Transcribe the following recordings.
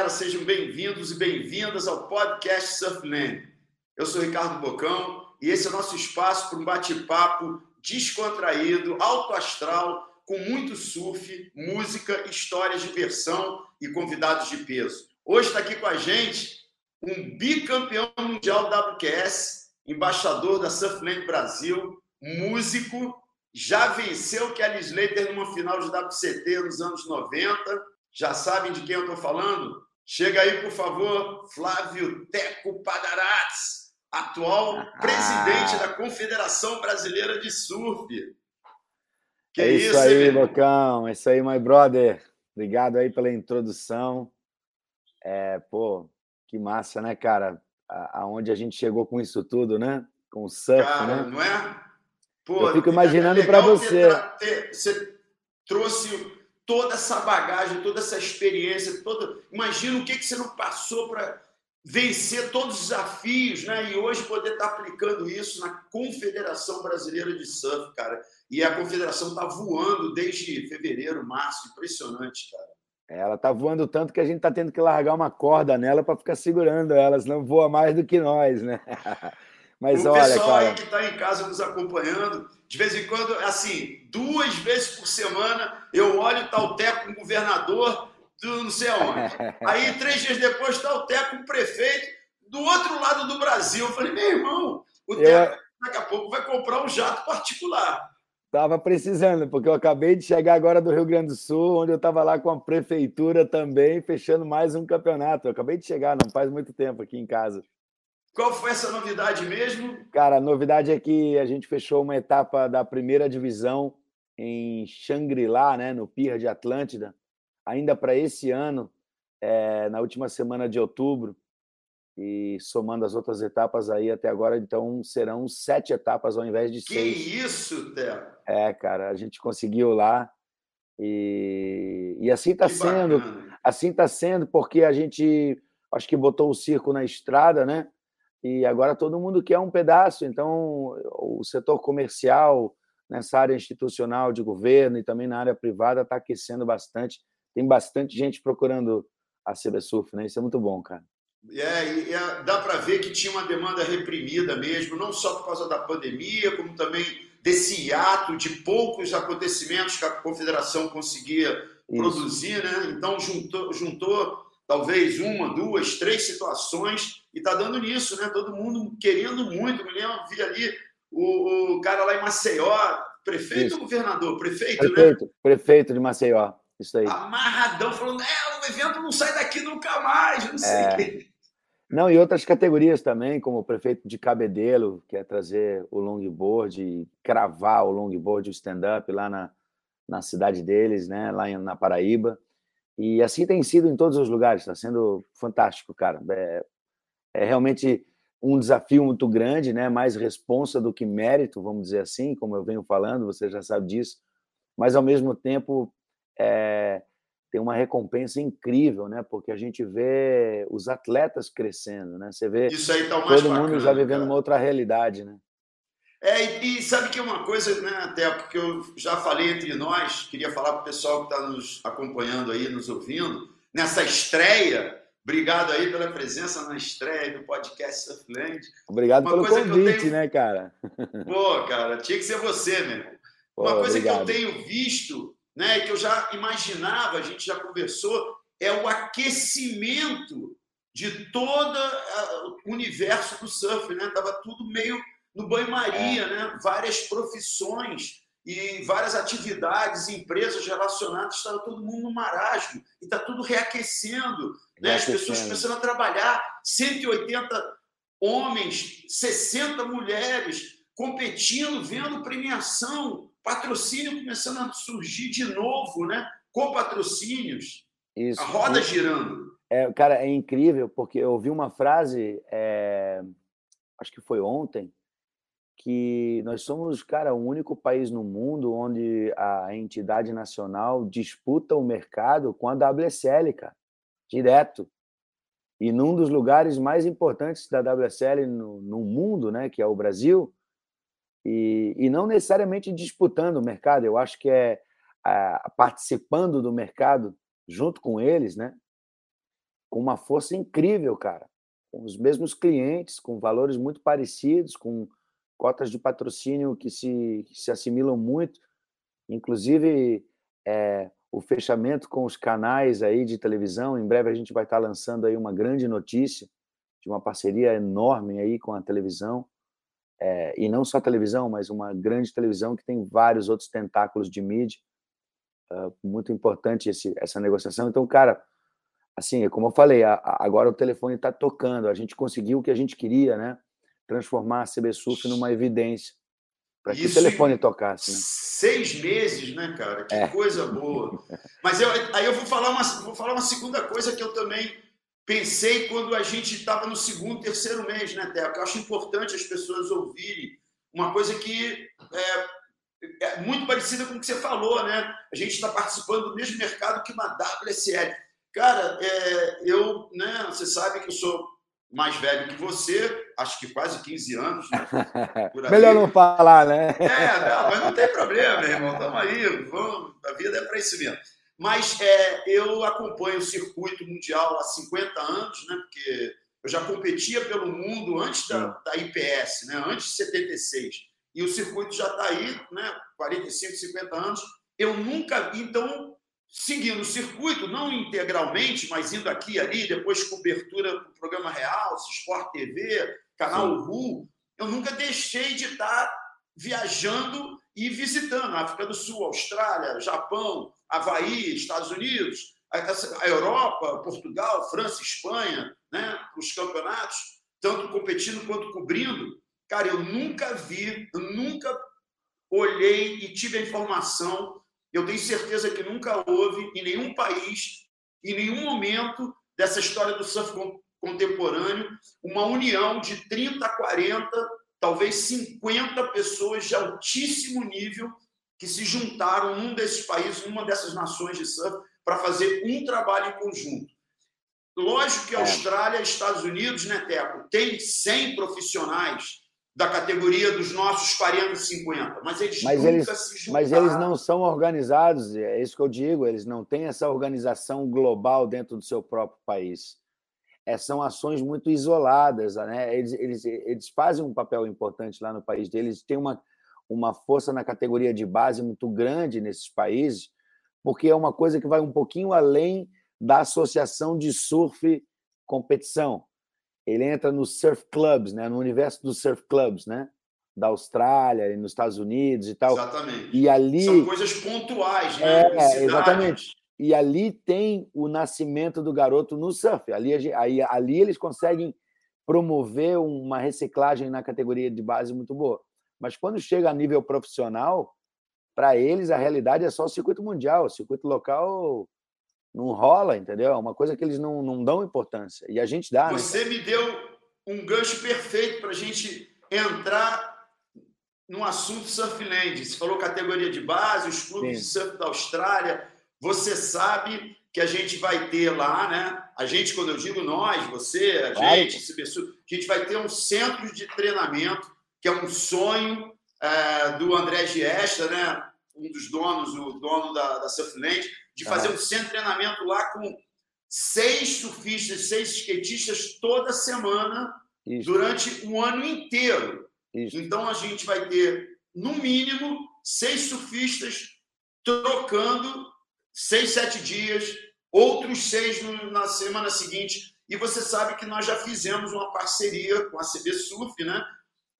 galera, sejam bem-vindos e bem-vindas ao podcast Surfland. Eu sou Ricardo Bocão e esse é o nosso espaço para um bate-papo descontraído, alto astral, com muito surf, música, histórias, diversão e convidados de peso. Hoje está aqui com a gente um bicampeão mundial WQS, embaixador da Surfland Brasil, músico, já venceu Kelly Slater numa final de WCT nos anos 90 já sabem de quem eu estou falando? Chega aí, por favor, Flávio Teco Padarates, atual ah. presidente da Confederação Brasileira de Surf. Que é isso, isso aí, Bocão. É isso aí, my brother. Obrigado aí pela introdução. É, pô, que massa, né, cara? Aonde a gente chegou com isso tudo, né? Com o surf, cara, né? Não é? Pô, eu fico imaginando é para você. Ter, você trouxe toda essa bagagem, toda essa experiência, toda... imagina o que, que você não passou para vencer todos os desafios, né? E hoje poder estar tá aplicando isso na Confederação Brasileira de Surf, cara. E a confederação está voando desde fevereiro, março, impressionante, cara. Ela está voando tanto que a gente está tendo que largar uma corda nela para ficar segurando ela, senão voa mais do que nós, né? Mas o olha, pessoal cara... aí que está em casa nos acompanhando, de vez em quando, assim, duas vezes por semana, eu olho o Teco com o governador do não sei aonde. Aí, três dias depois, está o Teco com o prefeito do outro lado do Brasil. Eu falei, meu irmão, o Teco eu... daqui a pouco vai comprar um jato particular. Estava precisando, porque eu acabei de chegar agora do Rio Grande do Sul, onde eu estava lá com a prefeitura também, fechando mais um campeonato. Eu acabei de chegar, não faz muito tempo aqui em casa. Qual foi essa novidade mesmo? Cara, a novidade é que a gente fechou uma etapa da primeira divisão em Xangri-Lá, né, no Pier de Atlântida, ainda para esse ano, é, na última semana de outubro, e somando as outras etapas aí até agora, então serão sete etapas ao invés de que seis. Que isso, Theo? É, cara, a gente conseguiu lá e, e assim está sendo, bacana. assim está sendo porque a gente acho que botou o circo na estrada, né? E agora todo mundo quer um pedaço. Então, o setor comercial, nessa área institucional de governo e também na área privada, está aquecendo bastante. Tem bastante gente procurando a CBSurf, né? Isso é muito bom, cara. É, e é, dá para ver que tinha uma demanda reprimida mesmo, não só por causa da pandemia, como também desse hiato de poucos acontecimentos que a confederação conseguia Isso. produzir, né? Então juntou, juntou talvez uma, duas, três situações, e está dando nisso, né? Todo mundo querendo muito. Me lembro, vi ali o, o cara lá em Maceió, prefeito Isso. ou governador? Prefeito, prefeito, né? Prefeito de Maceió, isso aí. Amarradão, falando, é, o evento não sai daqui nunca mais, não sei é... que. Não, e outras categorias também, como o prefeito de Cabedelo, que é trazer o longboard e cravar o longboard, o stand-up lá na, na cidade deles, né, lá na Paraíba. E assim tem sido em todos os lugares, está sendo fantástico, cara. É, é, realmente um desafio muito grande, né? mais responsa do que mérito, vamos dizer assim, como eu venho falando, você já sabe disso, mas ao mesmo tempo é, tem uma recompensa incrível, né? porque a gente vê os atletas crescendo, né? você vê tá todo bacana, mundo já vivendo cara. uma outra realidade. Né? É, e, e, sabe que é uma coisa, né, até porque eu já falei entre nós, queria falar para o pessoal que está nos acompanhando aí, nos ouvindo, nessa estreia. Obrigado aí pela presença na estreia do podcast Surfland. Obrigado uma pelo convite, tenho... né, cara? Pô, cara, tinha que ser você, meu irmão. Uma coisa obrigado. que eu tenho visto, né, que eu já imaginava, a gente já conversou, é o aquecimento de todo o universo do surf, né? Tava tudo meio no banho-maria, é. né? várias profissões e várias atividades, empresas relacionadas, estava todo mundo no marasmo e está tudo reaquecendo. Né? As pessoas começando a trabalhar, 180 homens, 60 mulheres competindo, vendo premiação, patrocínio começando a surgir de novo, né? com patrocínios, Isso. a roda girando. É, cara, é incrível, porque eu ouvi uma frase, é... acho que foi ontem, que nós somos, cara, o único país no mundo onde a entidade nacional disputa o mercado com a WSL, cara, direto. E num dos lugares mais importantes da WSL no, no mundo, né, que é o Brasil, e, e não necessariamente disputando o mercado, eu acho que é a, participando do mercado junto com eles, né? com uma força incrível, cara. Com os mesmos clientes, com valores muito parecidos, com cotas de patrocínio que se, que se assimilam muito. Inclusive, é, o fechamento com os canais aí de televisão. Em breve a gente vai estar lançando aí uma grande notícia de uma parceria enorme aí com a televisão. É, e não só a televisão, mas uma grande televisão que tem vários outros tentáculos de mídia. Uh, muito importante esse, essa negociação. Então, cara, assim, como eu falei, agora o telefone está tocando. A gente conseguiu o que a gente queria, né? Transformar a CB Surf numa evidência para que o telefone tocasse. Né? Seis meses, né, cara? Que é. coisa boa. Mas eu, aí eu vou falar, uma, vou falar uma segunda coisa que eu também pensei quando a gente estava no segundo, terceiro mês, né? Que eu acho importante as pessoas ouvirem uma coisa que é, é muito parecida com o que você falou, né? A gente está participando do mesmo mercado que uma WSL. Cara, é, eu, né, você sabe que eu sou mais velho que você, acho que quase 15 anos. Né? Melhor não falar, né? É, não, mas não tem problema, meu irmão. Estamos aí, vamos, a vida é para isso mesmo. Mas é, eu acompanho o circuito mundial há 50 anos, né? Porque eu já competia pelo mundo antes da, da IPS, né? Antes de 76. E o circuito já está aí, né? 45, 50 anos. Eu nunca vi, então, seguindo o circuito, não integralmente, mas indo aqui e ali, depois cobertura do programa Real, Sport TV, canal RU, eu nunca deixei de estar viajando e visitando. A África do Sul, Austrália, Japão, Havaí, Estados Unidos, a Europa, Portugal, França, Espanha, né, os campeonatos, tanto competindo quanto cobrindo. Cara, eu nunca vi, eu nunca olhei e tive a informação. Eu tenho certeza que nunca houve em nenhum país, em nenhum momento dessa história do surf contemporâneo, uma união de 30, 40, talvez 50 pessoas de altíssimo nível que se juntaram num desses países, numa dessas nações de surf, para fazer um trabalho em conjunto. Lógico que a é. Austrália e Estados Unidos, né, Teco, tem 100 profissionais da categoria dos nossos 40 50, mas eles mas nunca eles, se juntaram. Mas eles não são organizados, é isso que eu digo, eles não têm essa organização global dentro do seu próprio país. É, são ações muito isoladas, né? eles, eles, eles fazem um papel importante lá no país deles, têm uma, uma força na categoria de base muito grande nesses países, porque é uma coisa que vai um pouquinho além da associação de surf competição ele entra nos surf clubs, né, no universo dos surf clubs, né, da Austrália e nos Estados Unidos e tal. Exatamente. E ali são coisas pontuais, né? É, exatamente. E ali tem o nascimento do garoto no surf. Ali, aí, ali eles conseguem promover uma reciclagem na categoria de base muito boa. Mas quando chega a nível profissional, para eles a realidade é só o circuito mundial, o circuito local não rola, entendeu? É uma coisa que eles não, não dão importância. E a gente dá. Né? Você né? me deu um gancho perfeito para a gente entrar no assunto Surfland. Você falou categoria de base, os clubes Sim. de surf da Austrália. Você sabe que a gente vai ter lá, né? A gente, quando eu digo nós, você, a gente, a gente vai ter um centro de treinamento, que é um sonho é, do André Giesta, né? Um dos donos, o dono da, da Surfland de fazer ah. um centro de treinamento lá com seis surfistas, seis skatistas toda semana Isso. durante um ano inteiro. Isso. Então a gente vai ter, no mínimo, seis surfistas trocando seis, sete dias, outros seis na semana seguinte. E você sabe que nós já fizemos uma parceria com a CB Surf, né?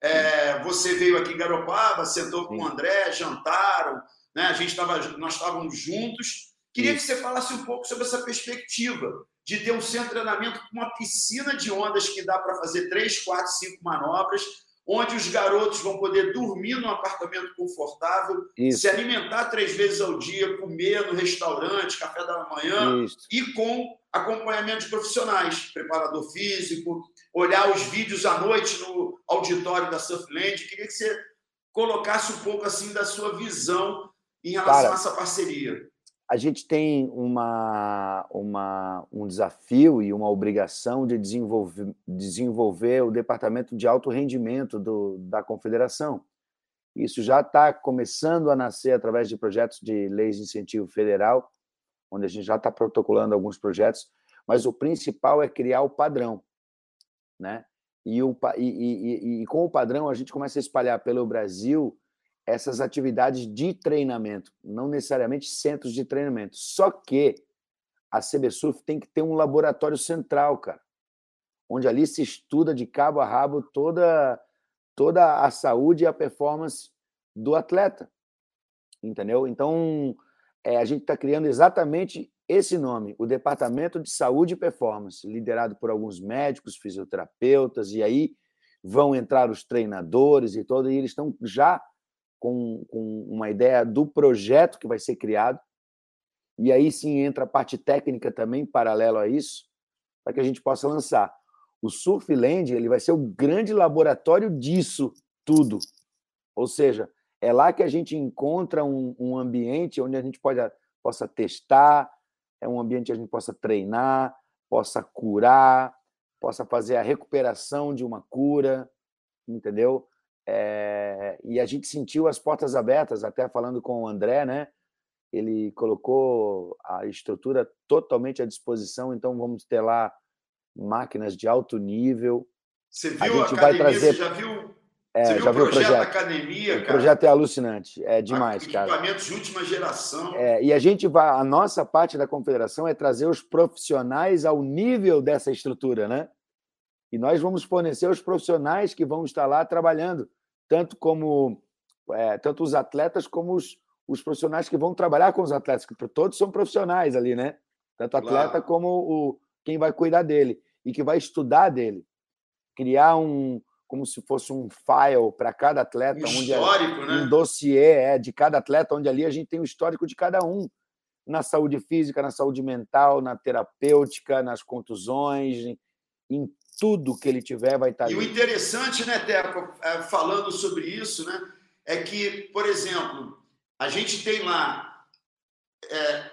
É, você veio aqui em Garopaba, sentou com o André, jantaram, né? A gente tava, nós estávamos juntos Queria Isso. que você falasse um pouco sobre essa perspectiva de ter um centro de treinamento com uma piscina de ondas que dá para fazer três, quatro, cinco manobras, onde os garotos vão poder dormir num apartamento confortável, Isso. se alimentar três vezes ao dia, comer no restaurante, café da manhã, Isso. e com acompanhamento de profissionais, preparador físico, olhar os vídeos à noite no auditório da Surfland. Queria que você colocasse um pouco assim da sua visão em relação Cara, a essa parceria a gente tem uma, uma, um desafio e uma obrigação de desenvolver, desenvolver o departamento de alto rendimento do, da confederação. Isso já está começando a nascer através de projetos de leis de incentivo federal, onde a gente já está protocolando alguns projetos. mas o principal é criar o padrão, né? E, o, e, e, e, com o padrão a gente começa a espalhar pelo Brasil essas atividades de treinamento, não necessariamente centros de treinamento. Só que a CBSUF tem que ter um laboratório central, cara, onde ali se estuda de cabo a rabo toda toda a saúde e a performance do atleta, entendeu? Então é, a gente está criando exatamente esse nome, o Departamento de Saúde e Performance, liderado por alguns médicos, fisioterapeutas, e aí vão entrar os treinadores e todo, e eles estão já com, com uma ideia do projeto que vai ser criado, e aí sim entra a parte técnica também, paralelo a isso, para que a gente possa lançar. O Surfland ele vai ser o grande laboratório disso tudo. Ou seja, é lá que a gente encontra um, um ambiente onde a gente pode, possa testar, é um ambiente que a gente possa treinar, possa curar, possa fazer a recuperação de uma cura, entendeu? É, e a gente sentiu as portas abertas, até falando com o André, né? Ele colocou a estrutura totalmente à disposição, então vamos ter lá máquinas de alto nível. Você viu a, gente a academia, vai trazer... você já viu é, Você viu já o projeto, projeto da academia, o cara? O projeto é alucinante, é demais, Equipamentos cara. Equipamentos de última geração. É, e a gente vai, a nossa parte da confederação é trazer os profissionais ao nível dessa estrutura, né? E nós vamos fornecer os profissionais que vão estar lá trabalhando, tanto como é, tanto os atletas como os, os profissionais que vão trabalhar com os atletas, que todos são profissionais ali, né? Tanto atleta claro. como o quem vai cuidar dele e que vai estudar dele, criar um como se fosse um file para cada atleta, um onde histórico, é, né? um dossiê é, de cada atleta, onde ali a gente tem o histórico de cada um, na saúde física, na saúde mental, na terapêutica, nas contusões, em tudo que ele tiver vai estar e ali. E o interessante, né, Teco, é, falando sobre isso, né, é que, por exemplo, a gente tem lá é,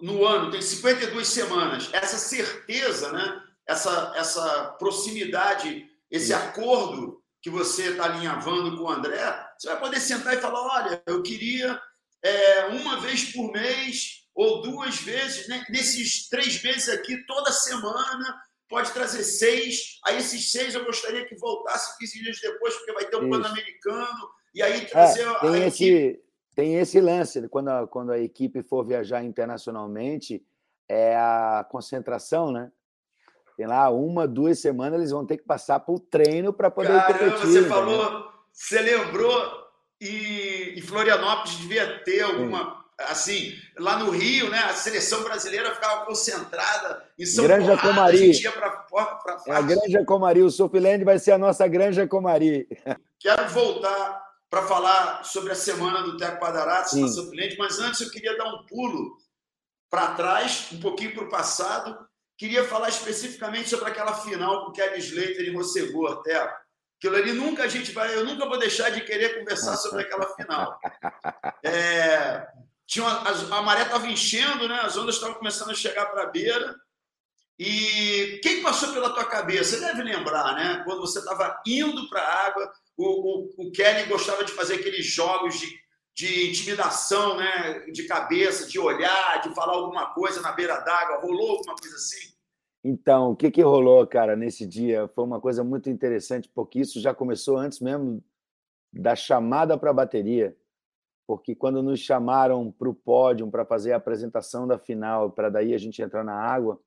no ano tem 52 semanas. Essa certeza, né, essa, essa proximidade esse acordo que você está alinhavando com o André, você vai poder sentar e falar: olha, eu queria é, uma vez por mês ou duas vezes, né? nesses três meses aqui, toda semana, pode trazer seis. Aí esses seis eu gostaria que voltasse 15 dias depois, porque vai ter um Pan-Americano, e aí trazer é, tem esse, equipe... Tem esse lance, quando a, quando a equipe for viajar internacionalmente, é a concentração, né? Tem lá uma, duas semanas, eles vão ter que passar por treino para poder Caramba, competir. Você entendeu? falou, você lembrou, e, e Florianópolis devia ter alguma. Sim. Assim, lá no Rio, né, a seleção brasileira ficava concentrada em São Granja Conrado, Comari. a gente ia para é a Granja Comari, o Surfland vai ser a nossa Granja Comari. Quero voltar para falar sobre a semana do Teco Padarates na Surfland, mas antes eu queria dar um pulo para trás, um pouquinho para o passado, Queria falar especificamente sobre aquela final com Kelly Slater e Rossegor, Teco. Aquilo ali nunca a gente vai, eu nunca vou deixar de querer conversar sobre aquela final. É, tinha uma, a, a, maré estava enchendo, né? As ondas estavam começando a chegar para a beira. E quem passou pela tua cabeça? Você deve lembrar, né? Quando você estava indo para a água, o, o, o Kelly gostava de fazer aqueles jogos de de intimidação, né, de cabeça, de olhar, de falar alguma coisa na beira d'água? Rolou alguma coisa assim? Então, o que, que rolou, cara, nesse dia? Foi uma coisa muito interessante, porque isso já começou antes mesmo da chamada para a bateria. Porque quando nos chamaram para o pódio para fazer a apresentação da final, para daí a gente entrar na água,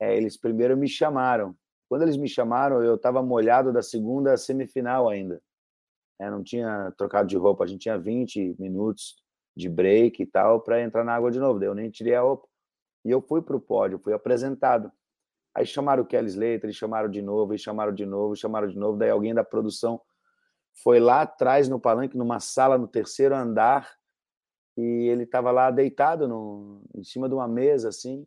é, eles primeiro me chamaram. Quando eles me chamaram, eu estava molhado da segunda semifinal ainda. É, não tinha trocado de roupa, a gente tinha 20 minutos de break e tal para entrar na água de novo. Daí eu nem tirei a roupa. E eu fui para o pódio, fui apresentado. Aí chamaram o Kelly Slater, eles chamaram de novo, e chamaram de novo, chamaram de novo. Daí alguém da produção foi lá atrás no palanque, numa sala no terceiro andar, e ele estava lá deitado no, em cima de uma mesa, assim.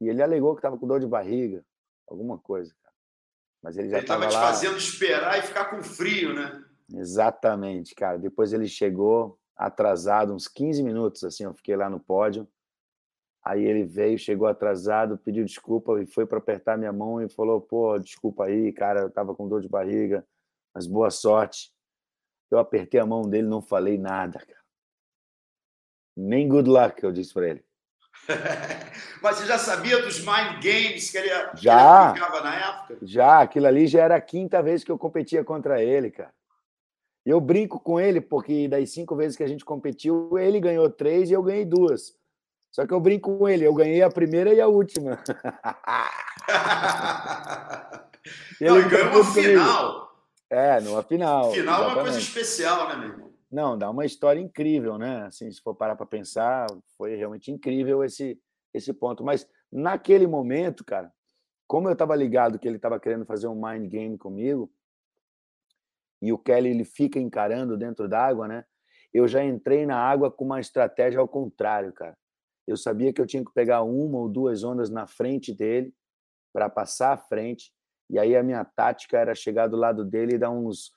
E ele alegou que estava com dor de barriga, alguma coisa. Cara. Mas ele já estava te lá... fazendo esperar e ficar com frio, né? Exatamente, cara. Depois ele chegou atrasado, uns 15 minutos, assim, eu fiquei lá no pódio. Aí ele veio, chegou atrasado, pediu desculpa e foi para apertar minha mão e falou: pô, desculpa aí, cara, eu tava com dor de barriga, mas boa sorte. Eu apertei a mão dele, não falei nada, cara. Nem good luck, eu disse para ele. Mas você já sabia dos mind games que ele, já, que ele na época? Já, aquilo ali já era a quinta vez que eu competia contra ele, cara. E eu brinco com ele, porque das cinco vezes que a gente competiu, ele ganhou três e eu ganhei duas. Só que eu brinco com ele, eu ganhei a primeira e a última. ele Não, ganhou uma final. É, numa final. Final exatamente. é uma coisa especial, né, meu irmão? Não, dá uma história incrível, né? Assim, se for parar para pensar, foi realmente incrível esse, esse ponto. Mas naquele momento, cara, como eu estava ligado que ele estava querendo fazer um mind game comigo, e o Kelly ele fica encarando dentro d'água, né? Eu já entrei na água com uma estratégia ao contrário, cara. Eu sabia que eu tinha que pegar uma ou duas ondas na frente dele para passar à frente. E aí a minha tática era chegar do lado dele e dar uns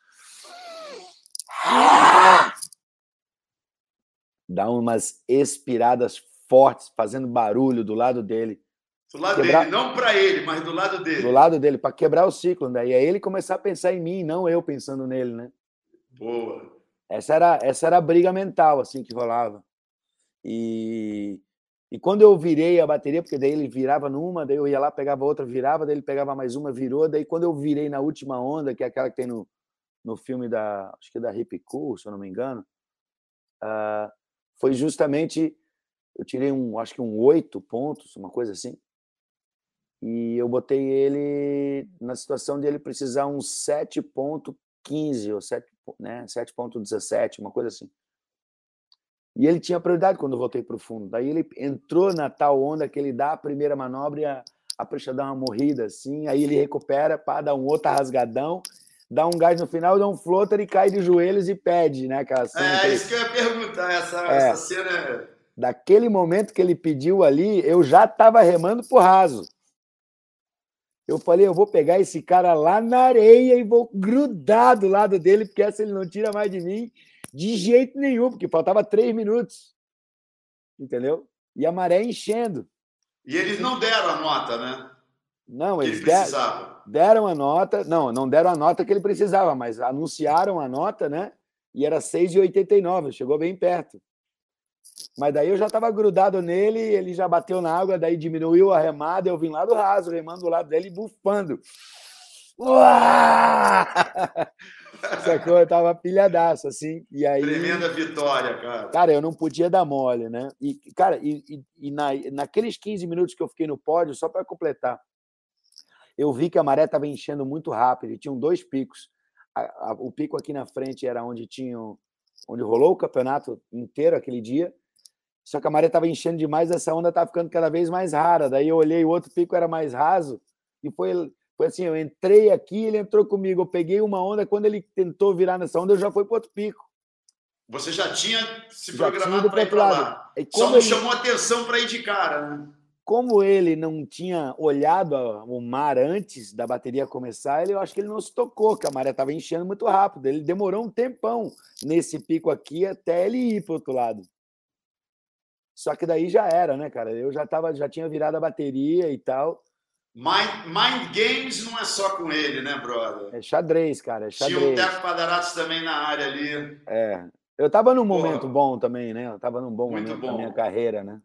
dar umas expiradas fortes, fazendo barulho do lado dele. Do lado quebrar... dele, não para ele, mas do lado dele. Do lado dele, para quebrar o ciclo, né? E aí ele começar a pensar em mim, não eu pensando nele, né? Boa. Essa era, essa era a briga mental, assim, que rolava. E, e quando eu virei a bateria, porque daí ele virava numa, daí eu ia lá, pegava outra, virava, daí ele pegava mais uma, virou, daí quando eu virei na última onda, que é aquela que tem no, no filme da, acho que da Hip Cool, se eu não me engano, uh, foi justamente, eu tirei um, acho que um oito pontos, uma coisa assim, e eu botei ele na situação de ele precisar um 7.15 ou 7, né, 7.17, uma coisa assim. E ele tinha prioridade quando eu voltei para o fundo. Daí ele entrou na tal onda que ele dá a primeira manobra e a, a prancha dá uma morrida assim, aí ele recupera, para dar um outro rasgadão, dá um gás no final, dá um floater e cai de joelhos e pede, né? Aquela cena é, isso que eu ia perguntar, essa, é, essa cena. É daquele momento que ele pediu ali, eu já estava remando pro raso. Eu falei, eu vou pegar esse cara lá na areia e vou grudar do lado dele, porque essa ele não tira mais de mim de jeito nenhum, porque faltava três minutos. Entendeu? E a maré enchendo. E eles não deram a nota, né? Não, eles deram, deram a nota. Não, não deram a nota que ele precisava, mas anunciaram a nota, né? E era 6,89, chegou bem perto. Mas daí eu já estava grudado nele, ele já bateu na água, daí diminuiu a remada, eu vim lá do raso, remando do lado dele e bufando. Uau! Sacou? Eu tava pilhadaço, assim. E aí, Tremenda vitória, cara. Cara, eu não podia dar mole, né? E, cara, e, e, e na, naqueles 15 minutos que eu fiquei no pódio, só para completar, eu vi que a maré estava enchendo muito rápido, e tinham dois picos. A, a, o pico aqui na frente era onde tinham, onde rolou o campeonato inteiro aquele dia. Só que a maré estava enchendo demais, essa onda estava ficando cada vez mais rara. Daí eu olhei, o outro pico era mais raso, e foi foi assim, eu entrei aqui, ele entrou comigo, eu peguei uma onda, quando ele tentou virar nessa onda, eu já fui para outro pico. Você já tinha se já programado para ir para lá. Só não ele... chamou atenção para ir de cara, né? Como ele não tinha olhado o mar antes da bateria começar, ele, eu acho que ele não se tocou, que a maré estava enchendo muito rápido. Ele demorou um tempão nesse pico aqui até ele ir para o outro lado. Só que daí já era, né, cara? Eu já tava, já tinha virado a bateria e tal. Mind, mind Games não é só com ele, né, brother? É xadrez, cara. É xadrez. Tinha o Teco Padaratos também na área ali. É. Eu tava num momento Porra. bom também, né? Eu tava num bom Muito momento bom. da minha carreira, né?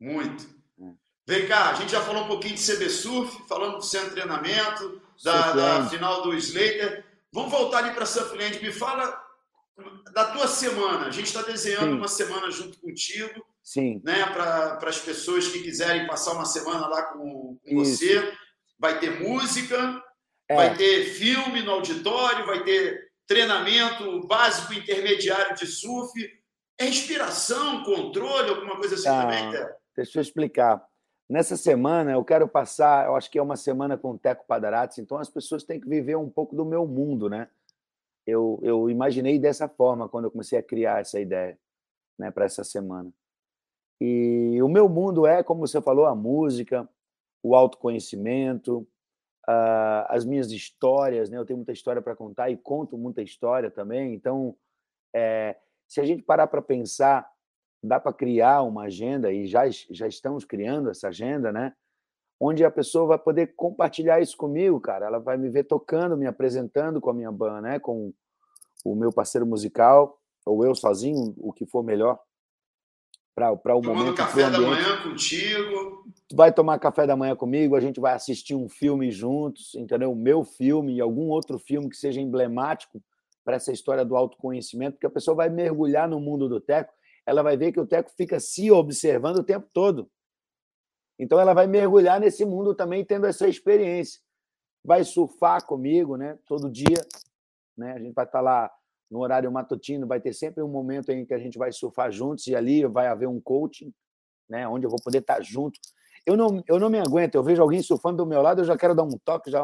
Muito. É. Vem cá, a gente já falou um pouquinho de CB Surf, falando do centro de treinamento, da, da final do Slater. Vamos voltar ali para Surfland. Me fala da tua semana. A gente está desenhando Sim. uma semana junto contigo. Sim. Né, para as pessoas que quiserem passar uma semana lá com, com você. Vai ter música, é. vai ter filme no auditório, vai ter treinamento básico intermediário de surf. É inspiração, controle, alguma coisa assim ah, também, Té? Deixa eu explicar. Nessa semana eu quero passar, eu acho que é uma semana com o Teco Padarates, então as pessoas têm que viver um pouco do meu mundo, né? Eu, eu imaginei dessa forma quando eu comecei a criar essa ideia, né, para essa semana. E o meu mundo é, como você falou, a música, o autoconhecimento, as minhas histórias, né? Eu tenho muita história para contar e conto muita história também. Então, é, se a gente parar para pensar, dá para criar uma agenda e já já estamos criando essa agenda, né? Onde a pessoa vai poder compartilhar isso comigo, cara. Ela vai me ver tocando, me apresentando com a minha banda, né? Com o meu parceiro musical ou eu sozinho, o que for melhor para o Tomando momento. café da manhã contigo. Vai tomar café da manhã comigo, a gente vai assistir um filme juntos, entendeu? O meu filme e algum outro filme que seja emblemático para essa história do autoconhecimento, porque a pessoa vai mergulhar no mundo do Teco, ela vai ver que o Teco fica se observando o tempo todo. Então ela vai mergulhar nesse mundo também tendo essa experiência. Vai surfar comigo, né? Todo dia, né? A gente vai estar lá no horário matutino, vai ter sempre um momento em que a gente vai surfar juntos e ali vai haver um coaching, né? Onde eu vou poder estar junto. Eu não, eu não me aguento. Eu vejo alguém surfando do meu lado, eu já quero dar um toque, já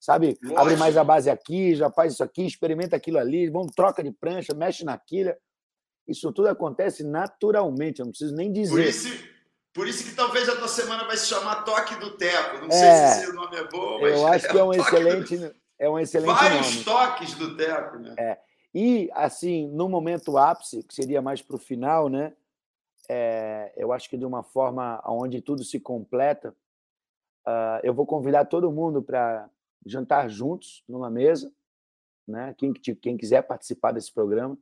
sabe? Lógico. Abre mais a base aqui, já faz isso aqui, experimenta aquilo ali, vamos troca de prancha, mexe na quilha. Isso tudo acontece naturalmente, eu não preciso nem dizer. Por isso, por isso que talvez a tua semana vai se chamar Toque do Teco. Não é, sei se esse nome é bom, mas eu acho que é um excelente, do... é um excelente Vários nome. toques do Teco, né? É. E assim, no momento ápice, que seria mais para o final, né? É, eu acho que de uma forma onde tudo se completa, uh, eu vou convidar todo mundo para jantar juntos numa mesa, né? Quem, quem quiser participar desse programa.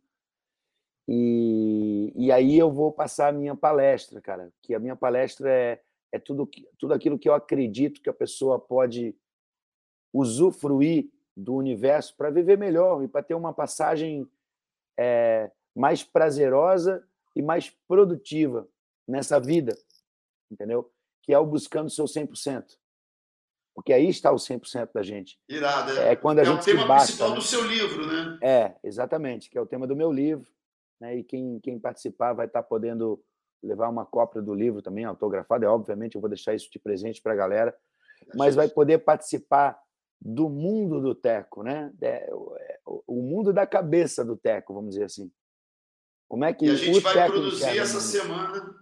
E, e aí eu vou passar a minha palestra, cara, que a minha palestra é, é tudo, tudo aquilo que eu acredito que a pessoa pode usufruir do universo para viver melhor e para ter uma passagem é, mais prazerosa e mais produtiva nessa vida, entendeu? Que é o buscando o seu 100%. Porque aí está o 100% da gente. Irado, é. é quando a é gente o tema basta, principal né? do seu livro, né? É, exatamente, que é o tema do meu livro. Né? E quem, quem participar vai estar podendo levar uma cópia do livro também, autografado. É, obviamente, eu vou deixar isso de presente para a galera. Mas vai poder participar do mundo do Teco, né? É, o mundo da cabeça do Teco, vamos dizer assim. Como é que e a gente vai produzir essa semana?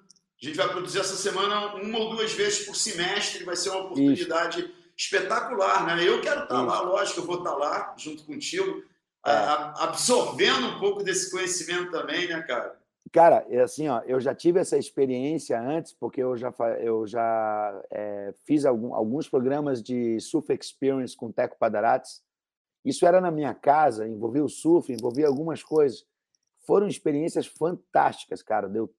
A gente vai produzir essa semana uma ou duas vezes por semestre. Vai ser uma oportunidade Isso. espetacular, né? Eu quero estar Isso. lá, lógico, eu vou estar lá junto contigo, é. absorvendo um pouco desse conhecimento também, né, cara? Cara, é assim, ó, eu já tive essa experiência antes, porque eu já, eu já é, fiz algum, alguns programas de surf experience com Teco Padarates. Isso era na minha casa, envolvia o surf, envolvia algumas coisas. Foram experiências fantásticas, cara. Deu,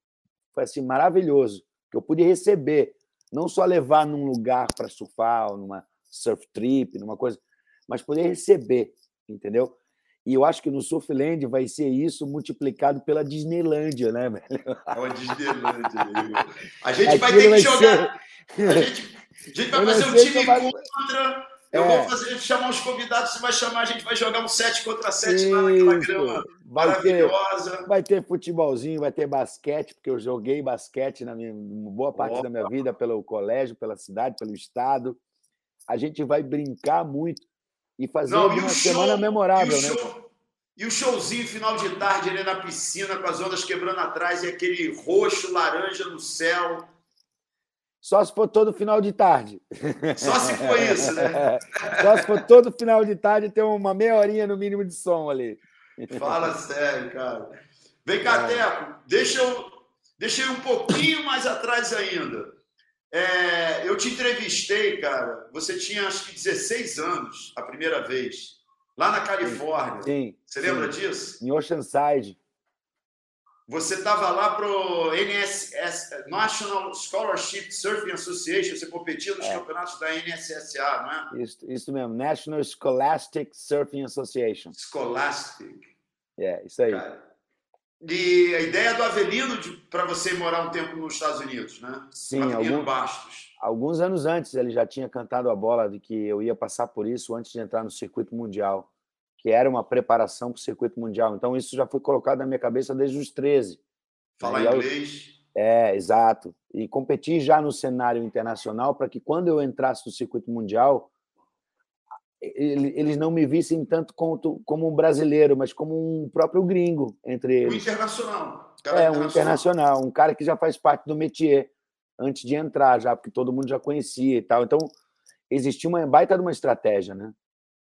foi assim, maravilhoso. Que eu pude receber, não só levar num lugar para surfar, ou numa surf trip, numa coisa, mas poder receber, entendeu? E eu acho que no Surfland vai ser isso multiplicado pela Disneylândia, né, velho? É uma Disneylândia. A gente Aquilo vai ter que jogar. Ser... A, gente, a gente vai fazer um time contra. Eu é. vou fazer, chamar os convidados, você vai chamar, a gente vai jogar um 7 contra 7 lá naquela grama vai maravilhosa. Ter, vai ter futebolzinho, vai ter basquete, porque eu joguei basquete na minha boa parte Opa. da minha vida pelo colégio, pela cidade, pelo estado. A gente vai brincar muito e fazer Não, uma show, semana memorável, e né? Show, e o showzinho final de tarde ali na piscina, com as ondas quebrando atrás e aquele roxo, laranja no céu. Só se for todo final de tarde. Só se for isso, né? Só se for todo final de tarde ter uma meia horinha no mínimo de som ali. Fala sério, cara. Vem cá, é. Teco, deixa eu, deixa eu ir um pouquinho mais atrás ainda. É, eu te entrevistei, cara. Você tinha acho que 16 anos a primeira vez, lá na Califórnia. Sim. Você lembra disso? Em Oceanside. Você estava lá para o NSS, National Scholarship Surfing Association, você competia nos é. campeonatos da NSSA, não é? Isso, isso mesmo, National Scholastic Surfing Association. Scholastic. É, isso aí. Cara, e a ideia do Avelino para você morar um tempo nos Estados Unidos, né? Sim, algum, Bastos. alguns anos antes ele já tinha cantado a bola de que eu ia passar por isso antes de entrar no circuito mundial, que era uma preparação para o circuito mundial. Então isso já foi colocado na minha cabeça desde os 13. Falar e inglês. Eu, é, exato. E competir já no cenário internacional para que quando eu entrasse no circuito mundial, eles não me vissem tanto como, como um brasileiro, mas como um próprio gringo entre eles. Um internacional. é, um internacional, um cara que já faz parte do métier antes de entrar, já, porque todo mundo já conhecia e tal. Então, existia uma baita de uma estratégia, né?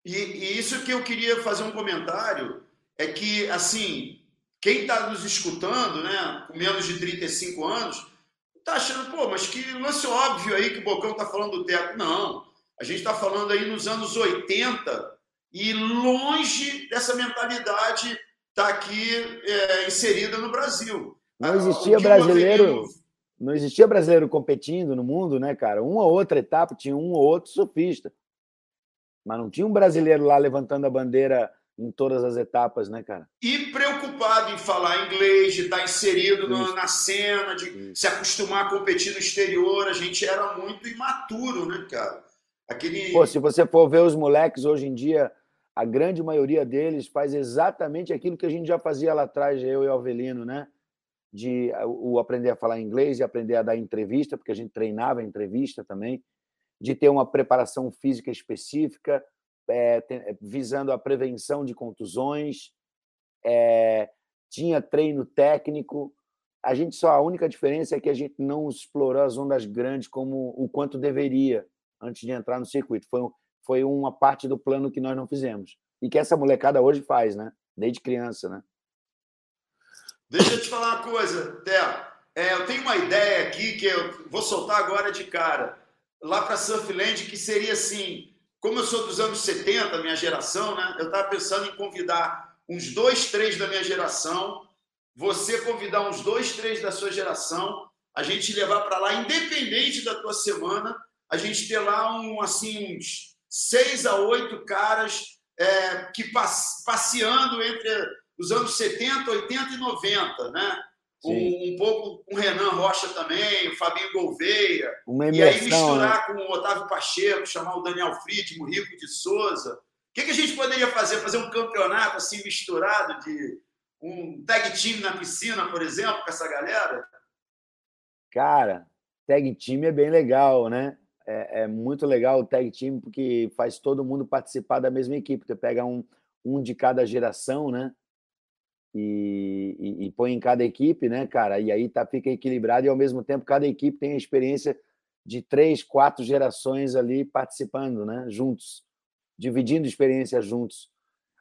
E, e isso que eu queria fazer um comentário é que, assim, quem está nos escutando, né, com menos de 35 anos, está achando, pô, mas que lance óbvio aí que o Bocão está falando do teto. Não. A gente está falando aí nos anos 80 e longe dessa mentalidade está aqui é, inserida no Brasil. Não existia brasileiro. Não existia brasileiro competindo no mundo, né, cara? Uma ou outra etapa tinha um ou outro surfista. Mas não tinha um brasileiro lá levantando a bandeira em todas as etapas, né, cara? E preocupado em falar inglês, de estar inserido no, na cena, de Isso. se acostumar a competir no exterior. A gente era muito imaturo, né, cara? Aquele... Pô, se você for ver os moleques hoje em dia, a grande maioria deles faz exatamente aquilo que a gente já fazia lá atrás, eu e o Alvelino, né? De o aprender a falar inglês e aprender a dar entrevista, porque a gente treinava entrevista também, de ter uma preparação física específica, é, visando a prevenção de contusões, é, tinha treino técnico. A gente só a única diferença é que a gente não explorou as ondas grandes como o quanto deveria antes de entrar no circuito. Foi, foi uma parte do plano que nós não fizemos. E que essa molecada hoje faz, né? Desde criança, né? Deixa eu te falar uma coisa, Theo. É, eu tenho uma ideia aqui que eu vou soltar agora de cara. Lá para Surfland, que seria assim: como eu sou dos anos 70, minha geração, né? Eu estava pensando em convidar uns dois, três da minha geração, você convidar uns dois, três da sua geração, a gente levar para lá, independente da tua semana, a gente ter lá um, assim, uns seis a oito caras é, que passeando entre os anos 70, 80 e 90, né? Um, um, pouco com o Renan Rocha também, o Fabinho Gouveia. Uma imersão, e aí misturar né? com o Otávio Pacheco, chamar o Daniel Friedman, o Rico de Souza. O que, que a gente poderia fazer? Fazer um campeonato assim misturado de um tag team na piscina, por exemplo, com essa galera? Cara, tag team é bem legal, né? É, é, muito legal o tag team porque faz todo mundo participar da mesma equipe. Você pega um, um de cada geração, né? E, e, e, põe em cada equipe, né, cara? E aí tá, fica equilibrado e ao mesmo tempo cada equipe tem a experiência de três, quatro gerações ali participando, né? Juntos, dividindo experiências juntos.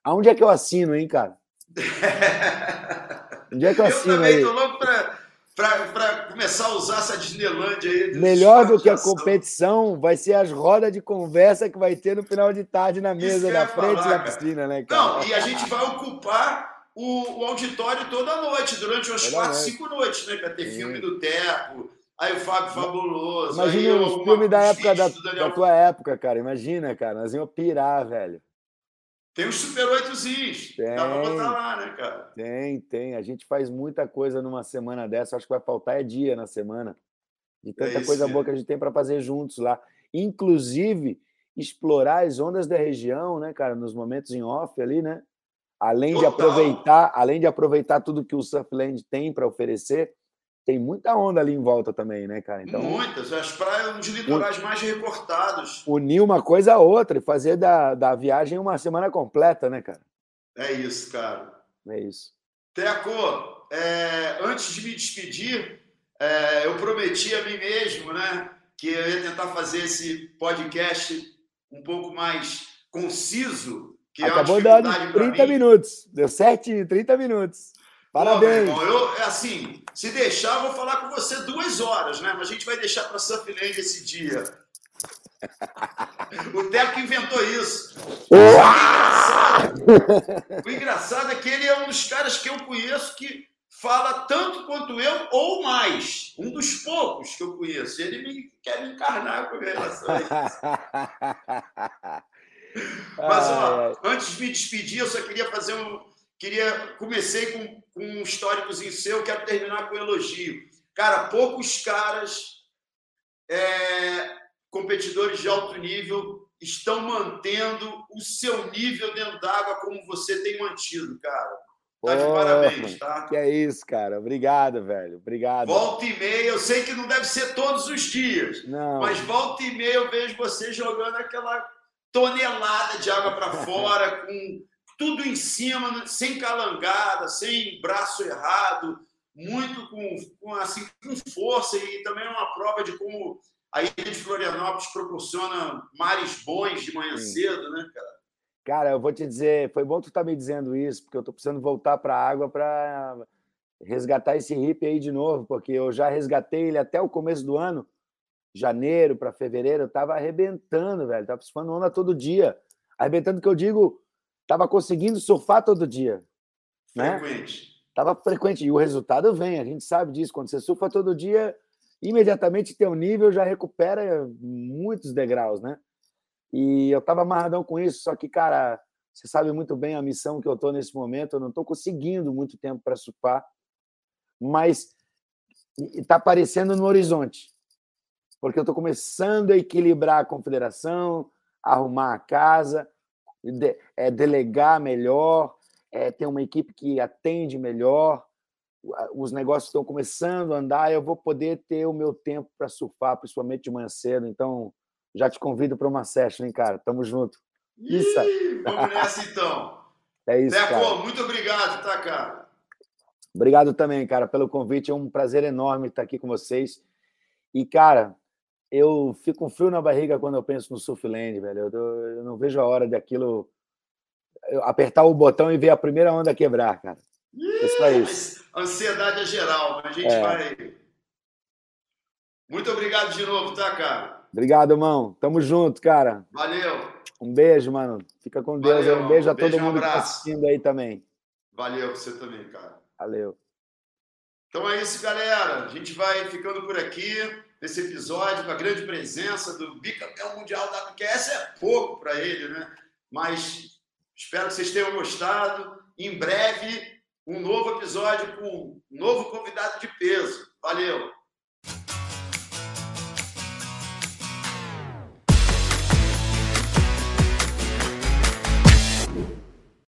Aonde é que eu assino, hein, cara? Onde é que eu assino eu também aí? Tô louco pra para começar a usar essa Disneylandia aí. Melhor do que a competição vai ser as rodas de conversa que vai ter no final de tarde na mesa da frente falar, da piscina, né, cara? Não, e a gente vai ocupar o, o auditório toda noite, durante umas quatro, cinco noites, né? Para ter Sim. filme do Teco, aí o Fábio Fabuloso. Imagina os filmes da época da, da tua época, cara. Imagina, cara. Nós íamos pirar, velho. Tem os Super 8zinhos. Tem, Dá pra botar lá, né, cara? Tem, tem. A gente faz muita coisa numa semana dessa. Acho que vai faltar é dia na semana. De tanta é coisa boa que a gente tem para fazer juntos lá. Inclusive, explorar as ondas da região, né, cara, nos momentos em off ali, né? Além Total. de aproveitar, além de aproveitar tudo que o Surfland tem para oferecer, tem muita onda ali em volta também, né, cara? Então, Muitas. As praias, um dos litorais mais recortados. Unir uma coisa a outra e fazer da, da viagem uma semana completa, né, cara? É isso, cara. É isso. Teco, é, antes de me despedir, é, eu prometi a mim mesmo, né, que eu ia tentar fazer esse podcast um pouco mais conciso. Que Acabou é dando 30 minutos. Deu certinho, 30 minutos. Parabéns. Pô, irmão, eu, é assim, se deixar, eu vou falar com você duas horas, né? Mas a gente vai deixar para Surfland esse dia. O Teco inventou isso. O engraçado, o engraçado é que ele é um dos caras que eu conheço que fala tanto quanto eu ou mais. Um dos poucos que eu conheço. Ele me, quer me encarnar com relação a isso. Mas, ó, antes de me despedir, eu só queria fazer um, Queria, comecei com, com um históricos em seu, quero terminar com um elogio. Cara, poucos caras, é, competidores de alto nível, estão mantendo o seu nível dentro d'água como você tem mantido, cara. Tá de parabéns, tá? Que é isso, cara. Obrigado, velho. Obrigado. Volta e meia, eu sei que não deve ser todos os dias, não. mas volta e meia eu vejo você jogando aquela tonelada de água para fora com tudo em cima, sem calangada, sem braço errado, muito com, com, assim, com força e também é uma prova de como a ilha de Florianópolis proporciona mares bons de manhã Sim. cedo, né, cara? Cara, eu vou te dizer, foi bom tu estar tá me dizendo isso, porque eu estou precisando voltar para a água para resgatar esse hip aí de novo, porque eu já resgatei ele até o começo do ano, janeiro para fevereiro, eu estava arrebentando, velho, estava surfando onda todo dia. Arrebentando que eu digo, Tava conseguindo surfar todo dia. Né? Frequente. Tava frequente. E o resultado vem, a gente sabe disso. Quando você surfa todo dia, imediatamente teu nível já recupera muitos degraus, né? E eu tava amarradão com isso, só que, cara, você sabe muito bem a missão que eu tô nesse momento, eu não tô conseguindo muito tempo para surfar, mas está aparecendo no horizonte. Porque eu estou começando a equilibrar a confederação, arrumar a casa, de, é, delegar melhor, é, ter uma equipe que atende melhor, os negócios estão começando a andar, eu vou poder ter o meu tempo para surfar, principalmente de manhã cedo. Então, já te convido para uma session, hein, cara? Tamo junto. Isso. Vamos nessa, então. É isso, Deco, cara. muito obrigado, tá, cara? Obrigado também, cara, pelo convite. É um prazer enorme estar aqui com vocês. E, cara, eu fico com frio na barriga quando eu penso no Surfland, velho. Eu, eu não vejo a hora daquilo apertar o botão e ver a primeira onda quebrar, cara. É só isso. Ansiedade é geral, mas a gente é. vai. Muito obrigado de novo, tá, cara? Obrigado, irmão. Tamo junto, cara. Valeu. Um beijo, mano. Fica com Deus. Valeu, um beijo a todo mundo um que tá assistindo aí também. Valeu, você também, cara. Valeu. Então é isso, galera. A gente vai ficando por aqui nesse episódio com a grande presença do bicampeão mundial da WQS. É pouco para ele, né? Mas espero que vocês tenham gostado. Em breve, um novo episódio com um novo convidado de peso. Valeu!